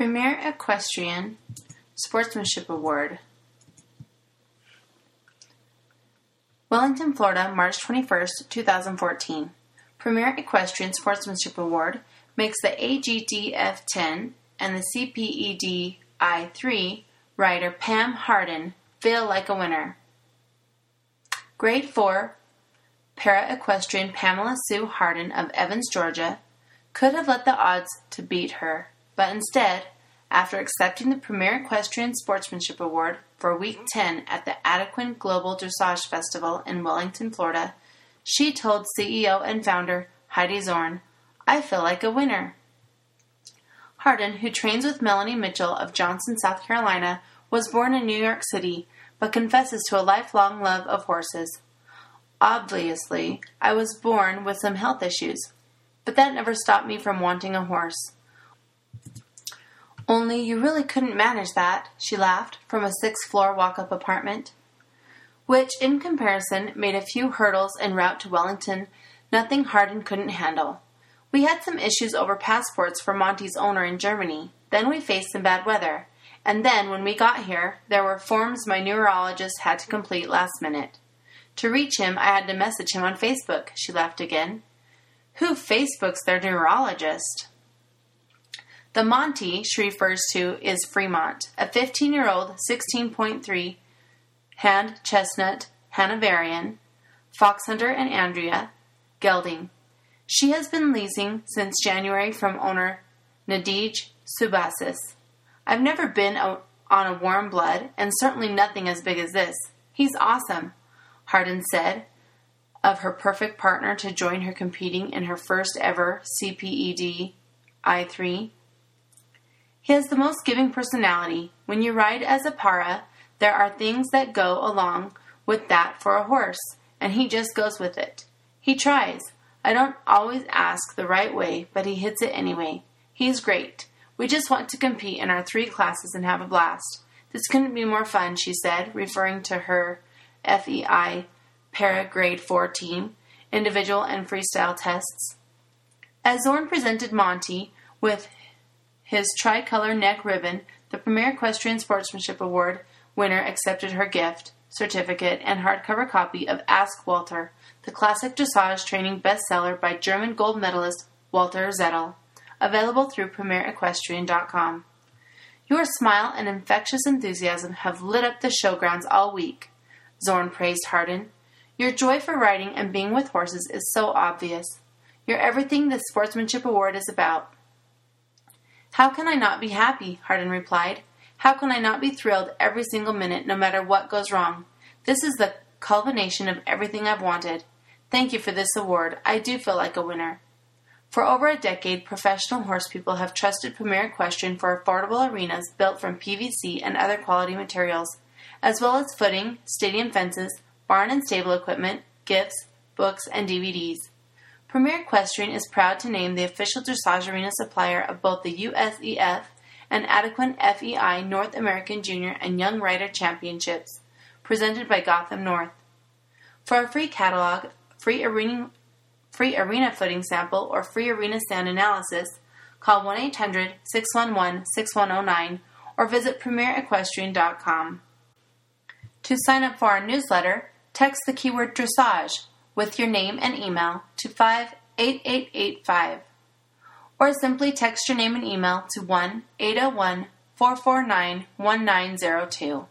Premier Equestrian Sportsmanship Award. Wellington, Florida, March 21st, 2014. Premier Equestrian Sportsmanship Award makes the AGDF 10 and the CPED I 3 rider Pam Hardin feel like a winner. Grade 4 para equestrian Pamela Sue Hardin of Evans, Georgia, could have let the odds to beat her, but instead, after accepting the Premier Equestrian Sportsmanship Award for Week 10 at the Adequan Global Dressage Festival in Wellington, Florida, she told CEO and founder Heidi Zorn, I feel like a winner. Hardin, who trains with Melanie Mitchell of Johnston, South Carolina, was born in New York City, but confesses to a lifelong love of horses. Obviously, I was born with some health issues, but that never stopped me from wanting a horse. Only you really couldn't manage that, she laughed, from a sixth floor walk up apartment. Which, in comparison, made a few hurdles en route to Wellington nothing Hardin couldn't handle. We had some issues over passports for Monty's owner in Germany. Then we faced some bad weather. And then, when we got here, there were forms my neurologist had to complete last minute. To reach him, I had to message him on Facebook. She laughed again. Who Facebooks their neurologist? The Monty she refers to is Fremont, a 15 year old 16.3 hand chestnut Hanoverian, Foxhunter and Andrea Gelding. She has been leasing since January from owner Nadij Subasis. I've never been on a warm blood, and certainly nothing as big as this. He's awesome, Hardin said of her perfect partner to join her competing in her first ever CPED I3. He has the most giving personality. When you ride as a para, there are things that go along with that for a horse, and he just goes with it. He tries. I don't always ask the right way, but he hits it anyway. He's great. We just want to compete in our three classes and have a blast. This couldn't be more fun, she said, referring to her FEI para grade 4 team, individual and freestyle tests. As Zorn presented Monty with his tricolor neck ribbon, the Premier Equestrian Sportsmanship Award winner accepted her gift, certificate, and hardcover copy of Ask Walter, the classic dressage training bestseller by German gold medalist Walter Zettl, available through PremierEquestrian.com. Your smile and infectious enthusiasm have lit up the showgrounds all week, Zorn praised Hardin. Your joy for riding and being with horses is so obvious. You're everything the Sportsmanship Award is about. How can I not be happy? Hardin replied. How can I not be thrilled every single minute, no matter what goes wrong? This is the culmination of everything I've wanted. Thank you for this award. I do feel like a winner. For over a decade, professional horse people have trusted Premier Equestrian for affordable arenas built from PVC and other quality materials, as well as footing, stadium fences, barn and stable equipment, gifts, books, and DVDs. Premier Equestrian is proud to name the official dressage arena supplier of both the USEF and Adequan FEI North American Junior and Young Rider Championships, presented by Gotham North. For a free catalog, free arena, free arena footing sample, or free arena stand analysis, call 1 800 611 6109 or visit premierequestrian.com. To sign up for our newsletter, text the keyword dressage with your name and email to 58885 or simply text your name and email to 1 801 449 1902.